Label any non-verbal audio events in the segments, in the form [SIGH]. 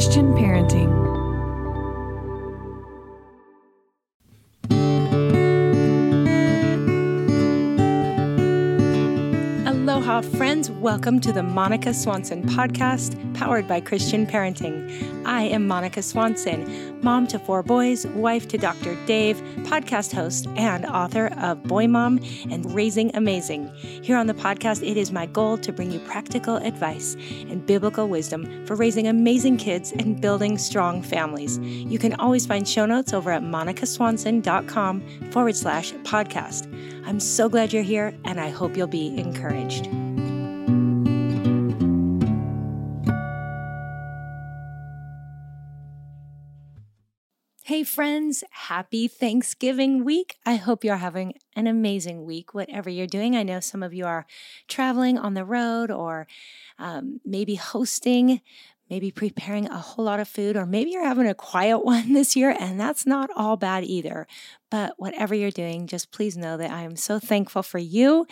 Christian Parenting. Friends. Welcome to the Monica Swanson podcast, powered by Christian Parenting. I am Monica Swanson, mom to four boys, wife to Dr. Dave, podcast host, and author of Boy Mom and Raising Amazing. Here on the podcast, it is my goal to bring you practical advice and biblical wisdom for raising amazing kids and building strong families. You can always find show notes over at monicaswanson.com forward slash podcast. I'm so glad you're here, and I hope you'll be encouraged. Hey, friends, happy Thanksgiving week. I hope you're having an amazing week, whatever you're doing. I know some of you are traveling on the road or um, maybe hosting, maybe preparing a whole lot of food, or maybe you're having a quiet [LAUGHS] one this year, and that's not all bad either. But whatever you're doing, just please know that I am so thankful for you.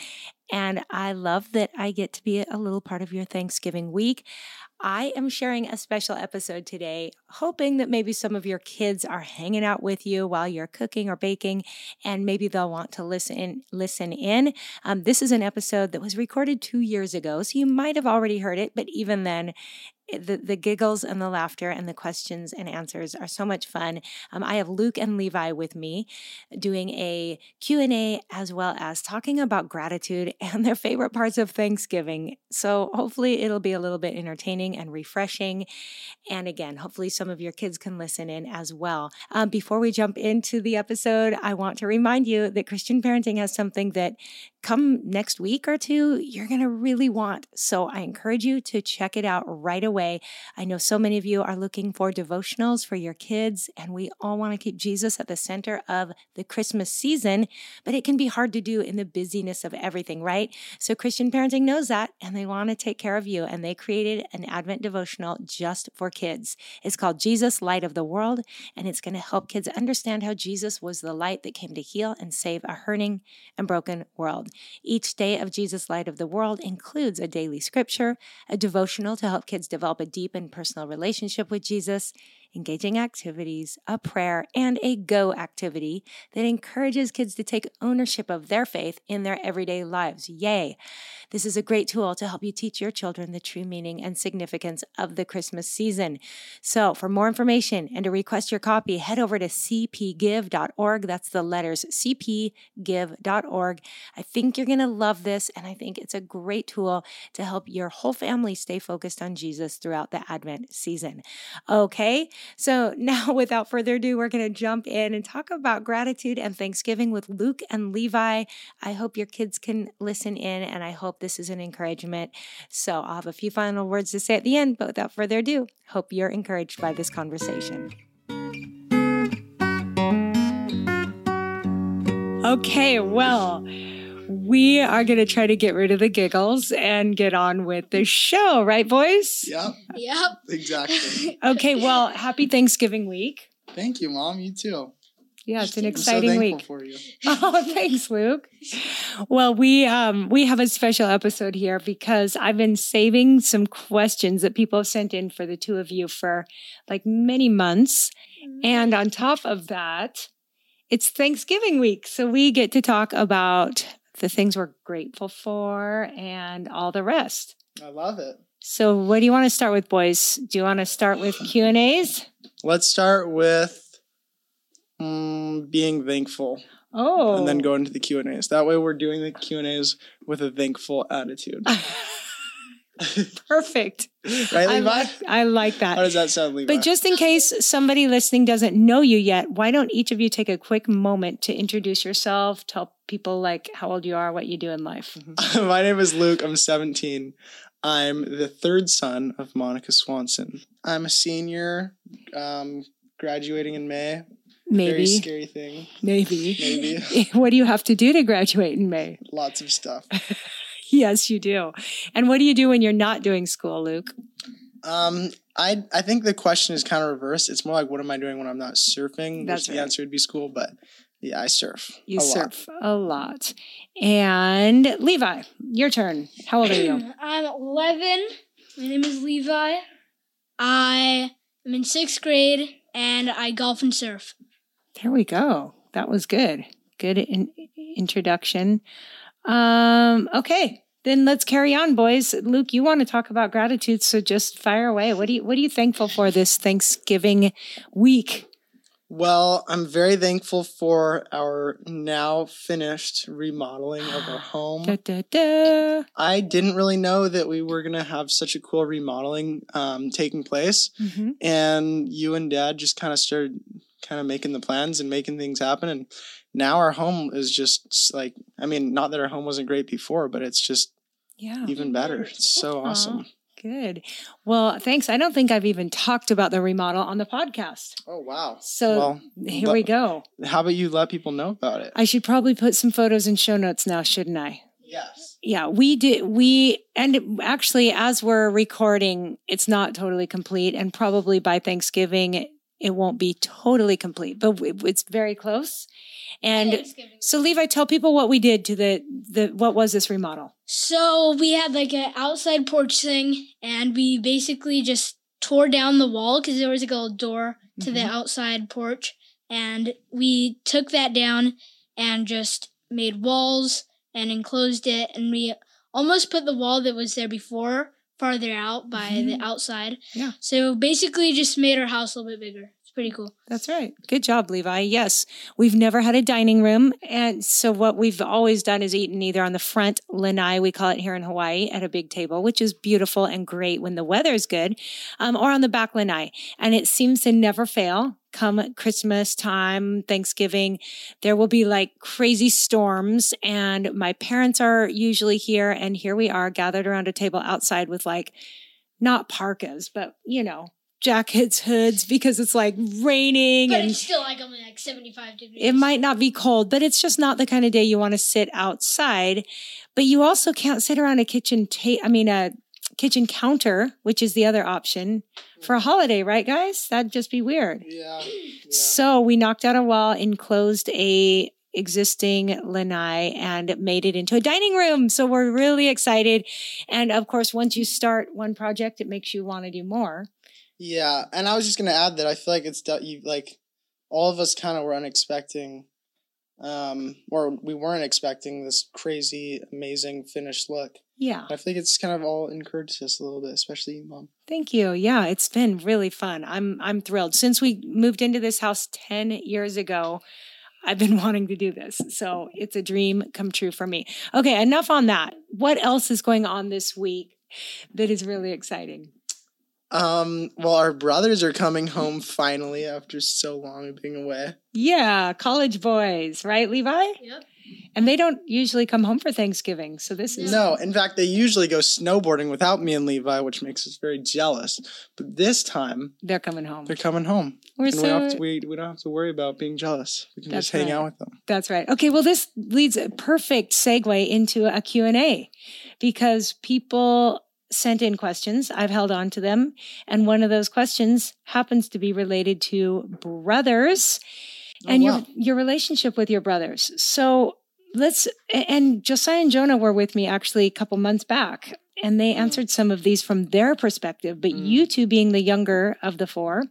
And I love that I get to be a little part of your Thanksgiving week. I am sharing a special episode today, hoping that maybe some of your kids are hanging out with you while you're cooking or baking, and maybe they'll want to listen listen in. Um, this is an episode that was recorded two years ago, so you might have already heard it, but even then, the, the giggles and the laughter and the questions and answers are so much fun. Um, I have Luke and Levi with me doing a Q&A as well as talking about gratitude [LAUGHS] and their favorite parts of Thanksgiving. So hopefully it'll be a little bit entertaining and refreshing. And again, hopefully some of your kids can listen in as well. Um, before we jump into the episode, I want to remind you that Christian Parenting has something that come next week or two, you're going to really want. So I encourage you to check it out right away. I know so many of you are looking for devotionals for your kids, and we all want to keep Jesus at the center of the Christmas season, but it can be hard to do in the busyness of everything, right? So Christian Parenting knows that, and they want to take care of you, and they created an Advent devotional just for kids. It's called Jesus, Light of the World, and it's going to help kids understand how Jesus was the light that came to heal and save a hurting and broken world. Each day of Jesus Light of the World includes a daily scripture, a devotional to help kids develop a deep and personal relationship with Jesus, engaging activities, a prayer, and a go activity that encourages kids to take ownership of their faith in their everyday lives. Yay! This is a great tool to help you teach your children the true meaning and significance of the Christmas season. So, for more information and to request your copy, head over to cpgive.org. That's the letters cpgive.org. I think you're going to love this, and I think it's a great tool to help your whole family stay focused on Jesus throughout the Advent season. Okay, so [LAUGHS] now without further ado, we're going to jump in and talk about gratitude and Thanksgiving with Luke and Levi. I hope your kids can listen in, and I hope this is an encouragement. So I'll have a few final words to say at the end, but without further ado, hope you're encouraged by this conversation. Okay, well, we are going to try to get rid of the giggles and get on with the show, right, boys? Yep, Yep. exactly. [LAUGHS] Okay, well, happy Thanksgiving week. Thank you, Mom. You too. Yeah, it's an I'm so exciting week. for you. [LAUGHS] Oh, thanks, Luke. Well, we um we have a special episode here because I've been saving some questions that people have sent in for the two of you for like many months. And on top of that, it's Thanksgiving week. So we get to talk about the things we're grateful for and all the rest. I love it. So what do you want to start with, boys? Do you want to start with [SIGHS] Q&As? Let's start with mm, being thankful, Oh. and then go into the Q and A's. That way, we're doing the Q and A's with a thankful attitude, [LAUGHS] Perfect. [LAUGHS] right, I Levi? like, I like that. How does that sound, Levi? But just in case somebody listening doesn't know you yet, why don't each of you take a quick moment to introduce yourself, tell people like how old you are, what you do in life. [LAUGHS] My name is Luke. I'm 17. I'm the third son of Monica Swanson. I'm a senior, um, graduating in May. Very Maybe, scary thing. maybe. Maybe. [LAUGHS] what do you have to do to graduate in May? [LAUGHS] Lots of stuff. Yes, you do. And what do you do when you're not doing school, Luke? Um, I I think the question is kind of reversed. It's more like, what am I doing when I'm not surfing? That's Which right. the answer would be school, but yeah, I surf. You a lot. surf a lot. And Levi, your turn. How old are you? [CLEARS THROAT] I'm 11. My name is Levi. I I'm in sixth grade and I golf and surf. There we go. That was good. Good in- introduction. Um, okay, then let's carry on, boys. Luke, you want to talk about gratitude, so just fire away. What do you What are you thankful for this Thanksgiving week? Well, I'm very thankful for our now finished remodeling of our [GASPS] home. Da, da, da. I didn't really know that we were gonna have such a cool remodeling um, taking place, Mhm. and you and Dad just kind of started kind of making the plans and making things happen, and now our home is just like I mean, not that our home wasn't great before, but it's just Yeah. even better. It's so Aw. awesome. Good. Well, thanks. I don't think I've even talked about the remodel on the podcast. Oh wow! So Well, here le- we go. How about you let people know about it? I should probably put some photos in show notes now, shouldn't I? Yes. Yeah, we did. We and actually, as we're recording, it's not totally complete, and probably by Thanksgiving, it won't be totally complete, but it's very close. And so, Levi, tell people what we did to the the what was this remodel? So we had like an outside porch thing, and we basically just tore down the wall because there was like a little door to the Mhm. outside porch, and we took that down and just made walls and enclosed it, and we almost put the wall that was there before farther out by Mhm. the outside. Yeah. So basically, just made our house a little bit bigger. It's pretty cool. That's right. Good job, Levi. Yes, we've never had a dining room. And so, what we've always done is eaten either on the front lanai, we call it here in Hawaii, at a big table, which is beautiful and great when the weather is good, um, or on the back lanai. And it seems to never fail. Come Christmas time, Thanksgiving, there will be like crazy storms. And my parents are usually here. And here we are gathered around a table outside with like, not parkas, but you know, jackets, [LAUGHS] hoods, because it's like raining But and it's still like only like seventy-five degrees. it might not be cold, but it's just not the kind of day you want to sit outside. But you also can't sit around a kitchen ta- I mean a kitchen counter, which is the other option for a holiday, right guys? That'd just be weird. Yeah. So we knocked out a wall, enclosed a existing lanai and made it into a dining room. So we're really excited. And of course, once you start one project, it makes you want to do more. Yeah, and I was just gonna add that I feel like it's you like all of us kind of were unexpecting, um, or we weren't expecting this crazy, amazing finished look. Yeah. I think it's kind of all encouraged us a little bit, especially you, mom. Thank you. Yeah, it's been really fun. I'm I'm thrilled. Since we moved into this house 10 years ago, I've been [LAUGHS] wanting to do this. So, it's a dream come true for me. Okay, enough on that. What else is going on this week that is really exciting? Um, well, our brothers are coming home finally after so long of being away. Yeah, college boys, right, Levi? Yep. And they don't usually come home for Thanksgiving. So this is No, in fact, they usually go snowboarding without me and Levi, which makes us very jealous. But this time, they're coming home. they're coming home, We're and we don't, have to, we, we don't have to worry about being jealous. We can That's just hang right. out with them. That's right. Okay, well this leads a perfect segue into a Q&A because people sent in questions. I've held on to them, and one of those questions happens to be related to brothers Oh, and wow. your your relationship with your brothers. So, let's and Josiah and Jonah were with me actually a couple months back. And they Mm. answered some of these from their perspective, but Mm. you two being the younger of the four,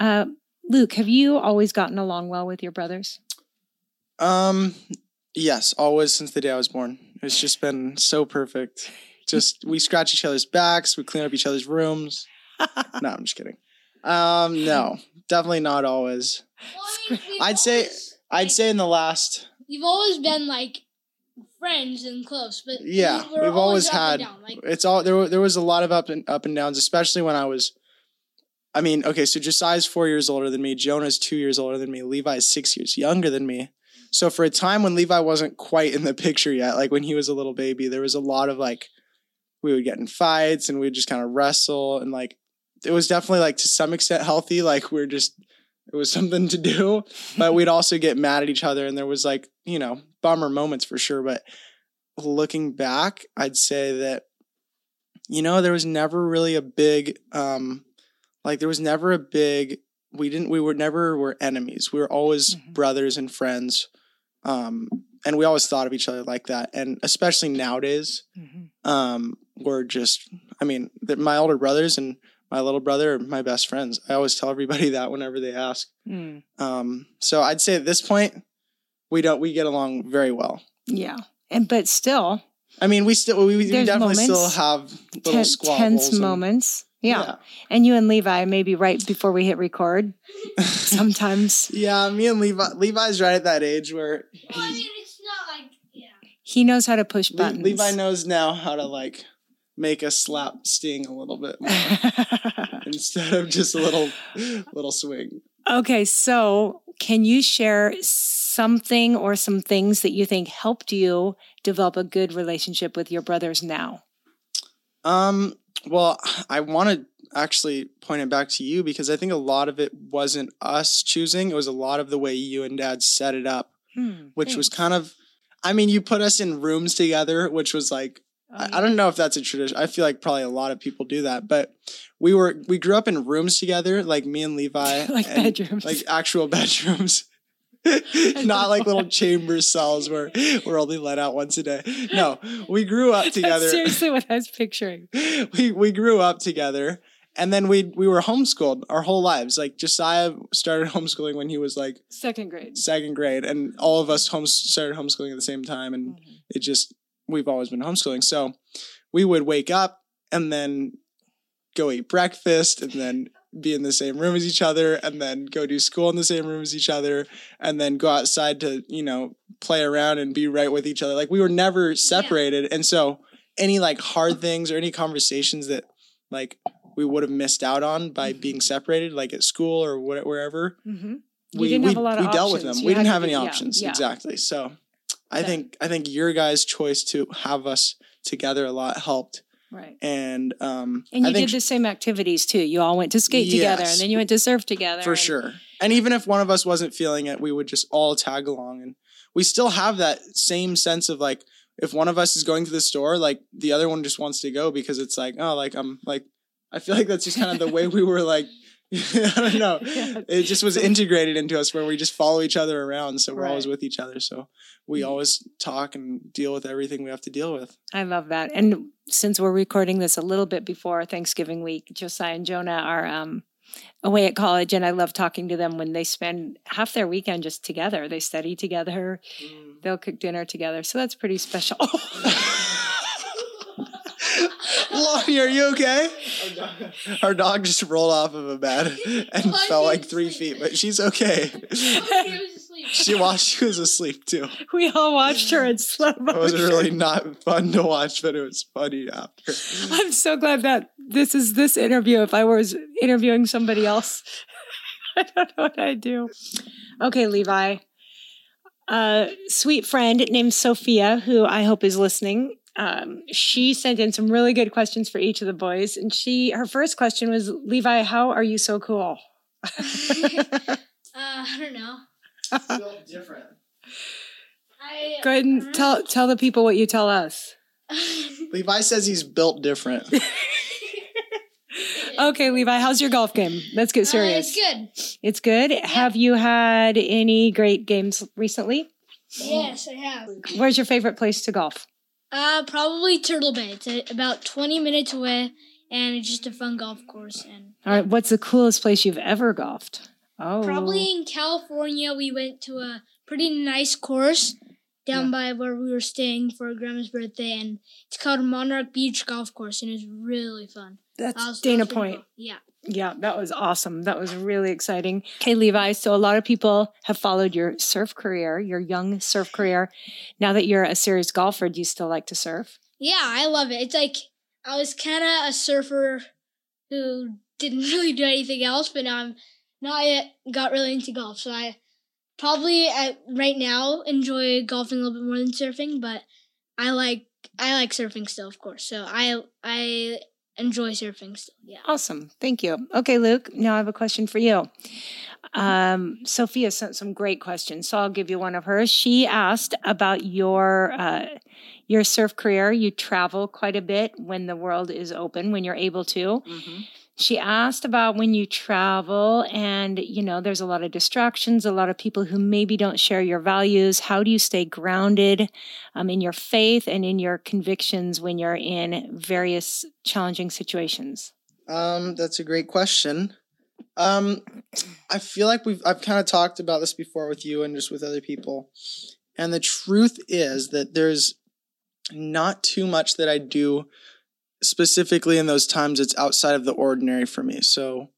uh, Luke, have you always gotten along well with your brothers? Um, yes, always since the day I was born. It's just been so perfect. Just we scratch each other's backs, we clean up each other's rooms. [LAUGHS] no, I'm just kidding. Um, no, definitely not always. Well, I mean, we've I'd say- always, I'd like, say in the last, You've always been like friends and close, but yeah, we were we've always up and had. like, It's all there. There was a lot of up and up and downs, especially when I was. I mean, okay, so Josiah's four years older than me. Jonah's two years older than me. Levi's six years younger than me. So for a time when Levi wasn't quite in the picture yet, like when he was a little baby, there was a lot of like we would get in fights and we'd just kind of wrestle and like it was definitely like to some extent healthy. Like we are just it was [LAUGHS] something to do, but we'd also get mad at each other and there was like, you know, bummer moments for sure. But looking back, I'd say that, you know, there was never really a big um like there was never a big we didn't we were never were enemies. We were always Mhm. brothers and friends. Um and we always thought of each other like that. And especially nowadays, um, we're just I mean, my older brothers and my little brother are my best friends. I always tell everybody [LAUGHS] that whenever they ask. Mm, Um, so I'd say at this point, we don't we get along very well. yeah. And but still, I mean, we still we, we There's definitely still have little ten- squabbles. tense and- moments. Yeah. And you and Levi, maybe right before we hit record, [LAUGHS] sometimes Yeah, me and Levi Levi's right at that age where Well, I mean, it's not like yeah. he knows how to push Le- buttons. Levi knows now how to like make a slap sting a little bit more [LAUGHS] instead of just a little little swing. okay, so can you share something or some things that you think helped you develop a good relationship with your brothers now? Um, well, I want to actually point it back to you because I think a lot of it wasn't us choosing. It was a lot of the way you and dad set it up, Hmm, which was kind of, I mean, you put us in rooms together, which was like, I, I don't know if that's a tradition. I feel like probably a lot of people do that, but we were, we grew up in rooms together, like me and Levi, [LAUGHS] like and, bedrooms. like actual bedrooms. [LAUGHS] Not like little chamber cells where we're only let out once a day. No, we grew up together That's seriously what I was picturing. [LAUGHS] we we grew up together and then we we were homeschooled our whole lives like josiah started homeschooling when he was like Second grade. second grade and all of us home started homeschooling at the same time and Mm-hmm. it just we've always been homeschooling. So we would wake up and then go eat breakfast and then be in the same room as each other and then go do school in the same room as each other and then go outside to you know play around and be right with each other. Like we were never separated. And so any like hard things or any conversations that like we would have missed out on by Mm-hmm. being separated like at school or wh- wherever hmm You we, didn't we, have a lot of we dealt with them. You we didn't have any yeah, options. yeah. exactly. So i think i think your guys choice to have us together a lot helped Right. and um And you did the same activities too. You all went to skate together and then you went to surf together. for and- sure and even if one of us wasn't feeling it we would just all tag along and we still have that same sense of like if one of us is going to the store like the other one just wants to go because it's like oh like i'm like i feel like that's just kind of the way we were like [LAUGHS] [LAUGHS] i don't know [LAUGHS] Yeah. it just was integrated into us where we just follow each other around so we're always with each other so we always talk and deal with everything we have to deal with I love that. And since we're recording this a little bit before Thanksgiving week, Josiah and Jonah are um, away at college, and I love talking to them when they spend half their weekend just together. They study together, they'll cook dinner together. So that's pretty special. [LAUGHS] Lonnie, are you okay? Our dog just rolled off of a bed and Why fell like three asleep? feet, but she's okay. [LAUGHS] He was asleep. She while she was asleep too. we all watched her in slow motion. It was really not fun to watch, but it was funny after. I'm so glad that this is this interview. If I was interviewing somebody else, [LAUGHS] I don't know what I'd do. Okay, Levi. A sweet friend named Sophia, who I hope is listening, um, she sent in some really good questions for each of the boys. And she, her first question was, Levi, how are you so cool? [LAUGHS] Uh, I don't know. Still different. I Go ahead and tell tell the people what you tell us. [LAUGHS] Levi says he's built different. [LAUGHS] Okay, Levi, how's your golf game? Let's get Uh, serious. it's good. It's good. Have you had any great games recently? Yes, I have. Where's your favorite place to golf? Uh, probably Turtle Bay. It's uh about 20 minutes away, and it's just a fun golf course. And All right, what's the coolest place you've ever golfed? Oh, probably in California, we went to a pretty nice course down by where we were staying for Grandma's birthday, and it's called Monarch Beach Golf Course, and it's really fun. that's Dana Point. Yeah. Yeah, that was awesome. That was really exciting. Okay, Levi. So a lot of people have followed your surf career, your young surf career. Now that you're a serious golfer, do you still like to surf? Yeah, I love it. It's like I was kind of a surfer who didn't [LAUGHS] really do anything else, but now I'm now I got really into golf. So I probably I, right now enjoy golfing a little bit more than surfing, but I like I like surfing still, of course. So I I enjoy surfing still. Yeah. Awesome. Thank you. Okay, Luke, now I have a question for you. Um, Sophia sent some great questions, so I'll give you one of hers. She asked about your uh, your surf career. You travel quite a bit when the world is open, when you're able to. She asked about when you travel and, you know, there's a lot of distractions, a lot of people who maybe don't share your values. How do you stay grounded um, in your faith and in your convictions when you're in various challenging situations? Um, that's a great question. Um, I feel like we've I've kind of talked about this before with you and just with other people. And the truth is that there's not too much that I do specifically in those times it's outside of the ordinary for me. So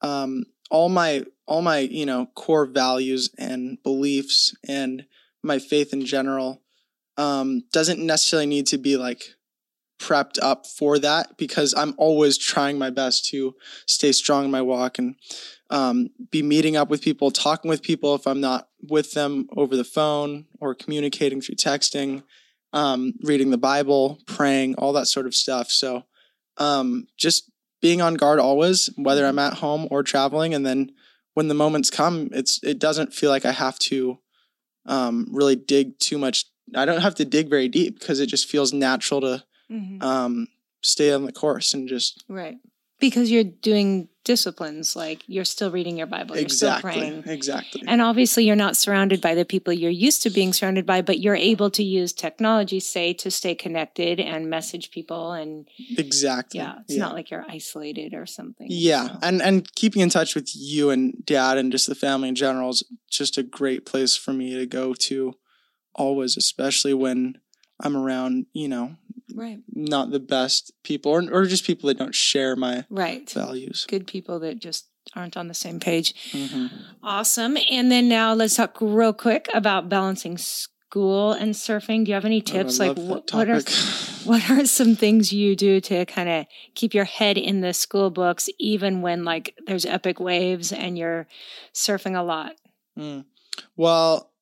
um all my all my, you know, core values and beliefs and my faith in general um doesn't necessarily need to be like prepped up for that because I'm always trying my best to stay strong in my walk and um, be meeting up with people, talking with people if I'm not with them over the phone or communicating through texting, um, reading the Bible, praying, all that sort of stuff. So um, just being on guard always, whether I'm at home or traveling, and then when the moments come, it's it doesn't feel like I have to um, really dig too much. I don't have to dig very deep because it just feels natural to Mhm. um, stay on the course and just Right. Because you're doing disciplines, like you're still reading your Bible, you're exactly, still praying. exactly. And obviously, you're not surrounded by the people you're used to being surrounded by, but you're able to use technology, say, to stay connected and message people. And exactly. yeah, it's not like you're isolated or something. Yeah, So- and and keeping in touch with you and dad and just the family in general is just a great place for me to go to always, especially when I'm around, you know, right, not the best people or or just people that don't share my right. values. Good people that just aren't on the same page. Mhm. Awesome. And then now let's talk real quick about balancing school and surfing. Do you have any Oh, tips? love like, what, what are [LAUGHS] what are some things you do to kind of keep your head in the school books even when like there's epic waves and you're surfing a lot Mm. Well,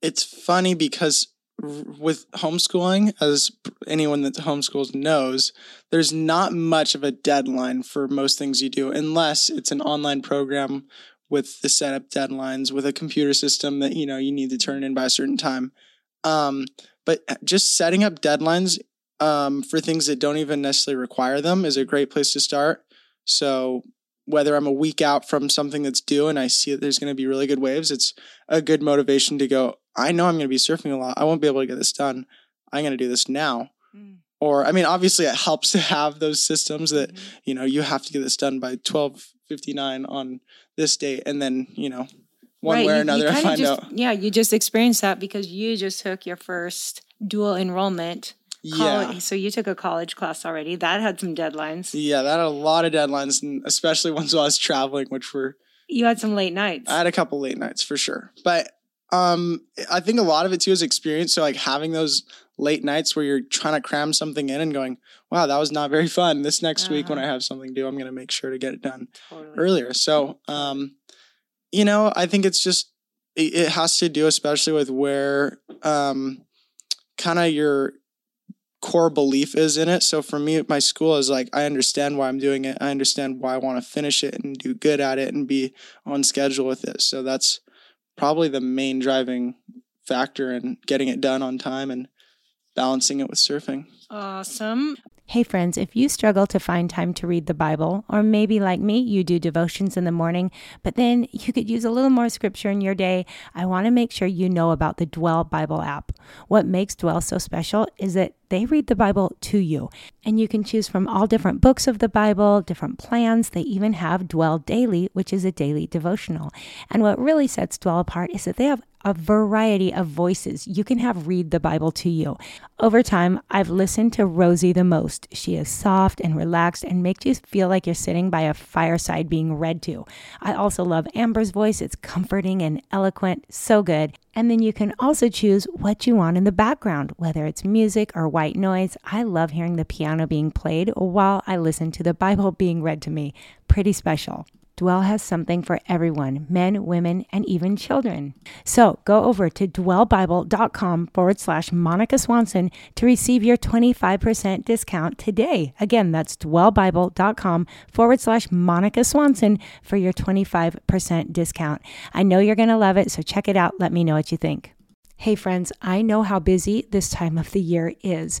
it's funny because with homeschooling, as anyone that homeschools knows, there's not much of a deadline for most things you do, unless it's an online program with the setup deadlines, with a computer system that you know you need to turn in by a certain time. Um, but just setting up deadlines um, for things that don't even necessarily require them is a great place to start. So whether I'm a week out from something that's due and I see that there's going to be really good waves, it's a good motivation to go, I know I'm going to be surfing a lot. I won't be able to get this done. I'm going to do this now. Mm. Or, I mean, obviously it helps to have those systems that, mm-hmm. you know, you have to get this done by 1259 on this date. And then, you know, one Right, way or you- you another, I find just, out. yeah you just experienced that because you just took your first dual enrollment Yeah. college, so you took a college class already that had some deadlines Yeah, that had a lot of deadlines, and especially [LAUGHS] ones while I was traveling, which were you had some late nights I had a couple late nights for sure. But um I think a lot of it too is experience. So like having those late nights where you're trying to cram something in and going, wow, that was not very fun. This next week when I Uh-huh. have something due, I'm gonna make sure to get it done totally. earlier. So um you know, I think it's just it, it has to do especially with where um kind of your core belief is in it. So for me my school is like I understand why I'm doing it. I understand why I want to finish it and do good at it and be on schedule with it. So that's probably the main driving factor in getting it done on time and balancing it with surfing. awesome Hey, friends, if you struggle to find time to read the Bible, or maybe like me, you do devotions in the morning, but then you could use a little more scripture in your day, I want to make sure you know about the Dwell Bible app. What makes Dwell so special is that they read the Bible to you, and you can choose from all different books of the Bible, different plans. They even have Dwell Daily, which is a daily devotional. And what really sets Dwell apart is that they have a variety of voices you can have read the Bible to you. Over time, I've listened to Rosie the most. She is soft and relaxed and makes you feel like you're sitting by a fireside being read to. I also love Amber's voice. It's comforting and eloquent, so good. And then you can also choose what you want in the background, whether it's music or white noise. I love hearing the piano being played while I listen to the Bible being read to me. Pretty special. Dwell has something for everyone men, women, and even children. So go over to dwellbible.com forward slash Monica Swanson to receive your 25% discount today. Again, that's dwellbible.com forward slash Monica Swanson for your 25% discount. I know you're going to love it, so check it out. Let me know what you think. Hey, friends, I know how busy this time of the year is.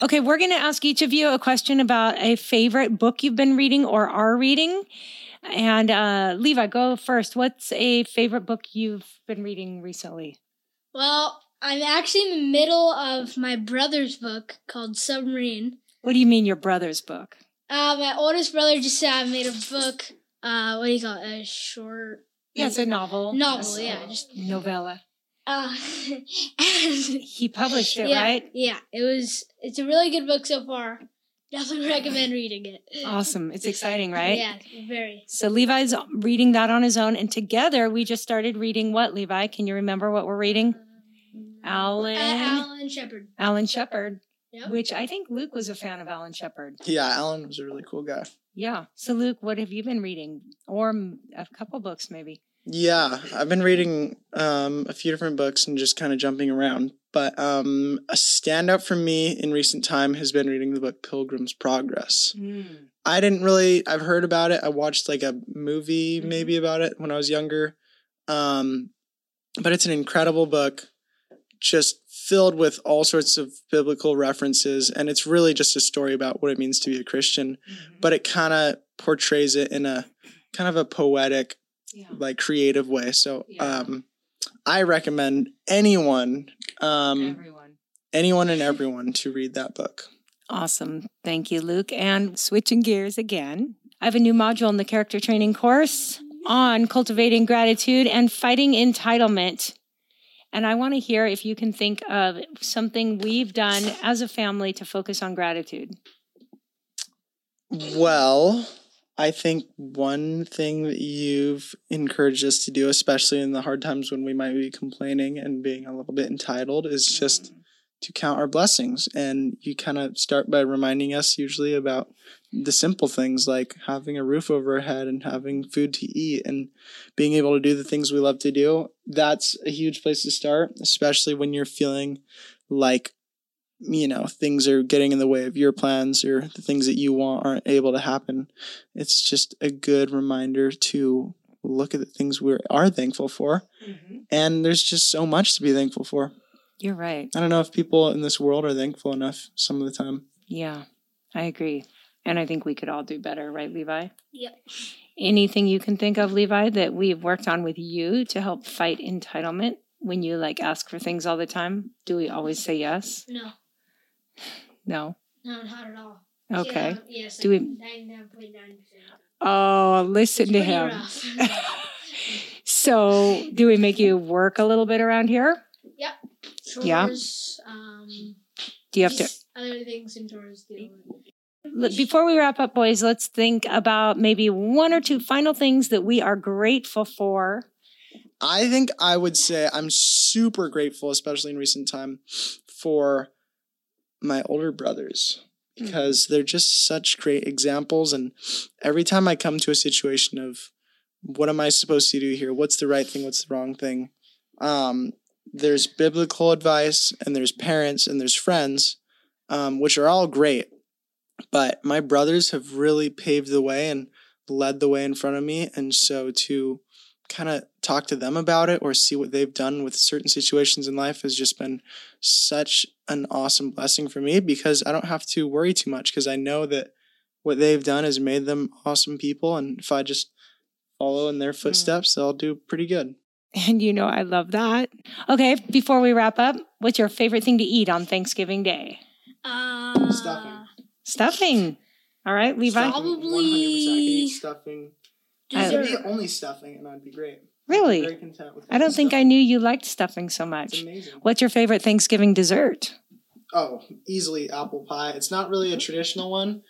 Okay, we're going to ask each of you a question about a favorite book you've been reading or are reading. And uh, Levi, go first. What's a favorite book you've been reading recently? Well, I'm actually in the middle of my brother's book called Submarine. What do you mean, your brother's book? Uh, my oldest brother just said I made a book. Uh, what do you call it? A short. Yeah, it's a novel. Novel, A yeah, just- novella. Uh, [LAUGHS] and He published it, yeah, right? Yeah, it was. It's a really good book so far. Definitely [LAUGHS] recommend reading it. Awesome. It's exciting, right? Yeah, very. So Levi's reading that on his own, and together we just started reading what, Levi? Can you remember what we're reading? Alan. Uh, Alan Shepard. Alan Shepard, Yep. which I think Luke was a fan of Alan Shepard. Yeah, Alan was a really cool guy. Yeah. So Luke, what have you been reading? Or a couple books, maybe. Yeah, I've been reading um, a few different books and just kind of jumping around. But um, a standout for me in recent time has been reading the book Pilgrim's Progress. I didn't really, I've heard about it. I watched like a movie Mhm. maybe about it when I was younger. Um, but it's an incredible book, just filled with all sorts of biblical references. And it's really just a story about what it means to be a Christian. But it kind of portrays it in a kind of a poetic, yeah. like creative way. So Yeah. um, I recommend anyone, um, Everyone. anyone and everyone to read that book. Awesome. Thank you, Luke. And switching gears again, I have a new module in the character training course on cultivating gratitude and fighting entitlement. And I want to hear if you can think of something we've done as a family to focus on gratitude. Well, I think one thing that you've encouraged us to do, especially in the hard times when we might be complaining and being a little bit entitled, is mm-hmm. just to count our blessings. And you kind of start by reminding us usually about the simple things like having a roof over our head and having food to eat and being able to do the things we love to do. That's a huge place to start, especially when you're feeling like you know things are getting in the way of your plans or the things that you want aren't able to happen it's just a good reminder to look at the things we are thankful for mm-hmm. and there's just so much to be thankful for You're right. i don't know if people in this world are thankful enough some of the time Yeah, I agree. And I think we could all do better, right, Levi? Yep. Anything you can think of, Levi, that we've worked on with you to help fight entitlement when you like ask for things all the time? Do we always say yes? No, No. no, not at all. Okay. Yeah, yes. Do we- Ninety-nine point nine percent. Oh, listen to him. [LAUGHS] so, do we make you work a little bit around here? Yep. Yeah. Um, Do you have to? other things in chores too. Before we wrap up, boys, let's think about maybe one or two final things that we are grateful for I think I would say I'm super grateful, especially in recent time, for my older brothers because they're just such great examples. And every time I come to a situation of what am I supposed to do here? What's the right thing? What's the wrong thing? Um, there's biblical advice, and there's parents, and there's friends, um, which are all great. But my brothers have really paved the way and led the way in front of me. And so to kind of talk to them about it or see what they've done with certain situations in life has just been such an awesome blessing for me because I don't have to worry too much because I know that what they've done has made them awesome people. And if I just follow in their footsteps, mm. they'll do pretty good. And you know, I love that. Okay, before we wrap up, what's your favorite thing to eat on Thanksgiving Day? Uh, stuffing. Stuffing. All right, Levi. Probably eat stuffing. Dessert. I'd be only stuffing, and I'd be great. Really? Very content with I don't think I knew you liked stuffing so much. It's amazing. What's your favorite Thanksgiving dessert? Oh, easily apple pie. It's not really a traditional one,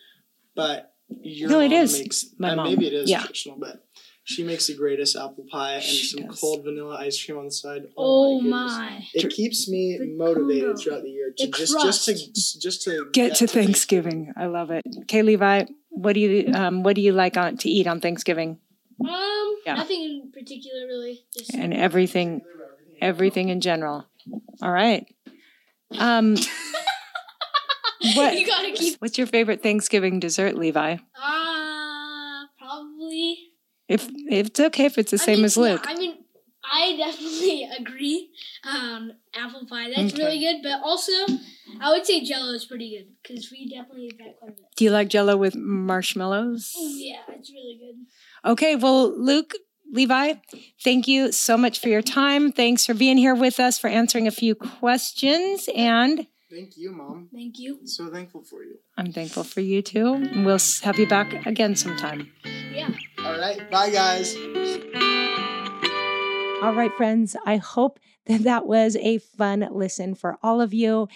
but your no, it is. Makes, My mom. Maybe it is yeah. traditional, but she makes the greatest apple pie and she some does. cold vanilla ice cream on the side. Oh, oh my, my! It keeps me the motivated throughout the year to the just crust. just to just to get, get to Thanksgiving. Thanksgiving. I love it. Kay Levi, what do you um what do you like on to eat on Thanksgiving? Um, yeah. nothing in particular really. Just and everything, everything in general. All right. Um. [LAUGHS] what, you gotta keep. What's your favorite Thanksgiving dessert, Levi? Uh, probably if, if it's okay if it's the I same mean, as Luke. Yeah, I mean, I definitely [LAUGHS] agree. Um, apple pie, that's okay. really good. But also, I would say Jello is pretty good because we definitely eat that quite a bit. Do you like Jello with marshmallows? Oh, yeah, it's really good. Okay, well, Luke, Levi, thank you so much for your time. Thanks for being here with us, for answering a few questions, and thank you, Mom. Thank you. so thankful for you. I'm thankful for you too. We'll have you back again sometime. Yeah. All right. Bye, guys. All right, friends. I hope that [LAUGHS] that was a fun listen for all of you.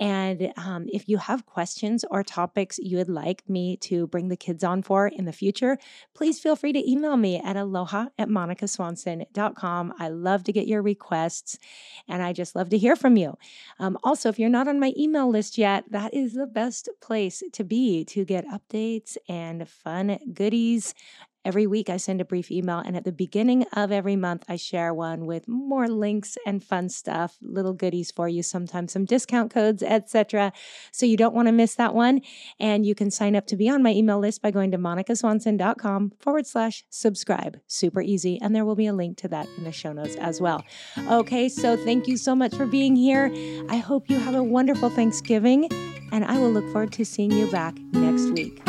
And um, if you have questions or topics you would like me to bring the kids on for in the future, please feel free to email me at aloha at monicaswanson.com. I love to get your requests and I just love to hear from you. Um, also, if you're not on my email list yet, that is the best place to be to get updates and fun goodies Every week, I send a brief email, and at the beginning of every month, I share one with more links and fun stuff, little goodies for you, sometimes some discount codes, etc. So you don't want to miss that one. And you can sign up to be on my email list by going to monicaswanson.com forward slash subscribe. Super easy. And there will be a link to that in the show notes as well. Okay, so thank you so much for being here. I hope you have a wonderful Thanksgiving, and I will look forward to seeing you back next week.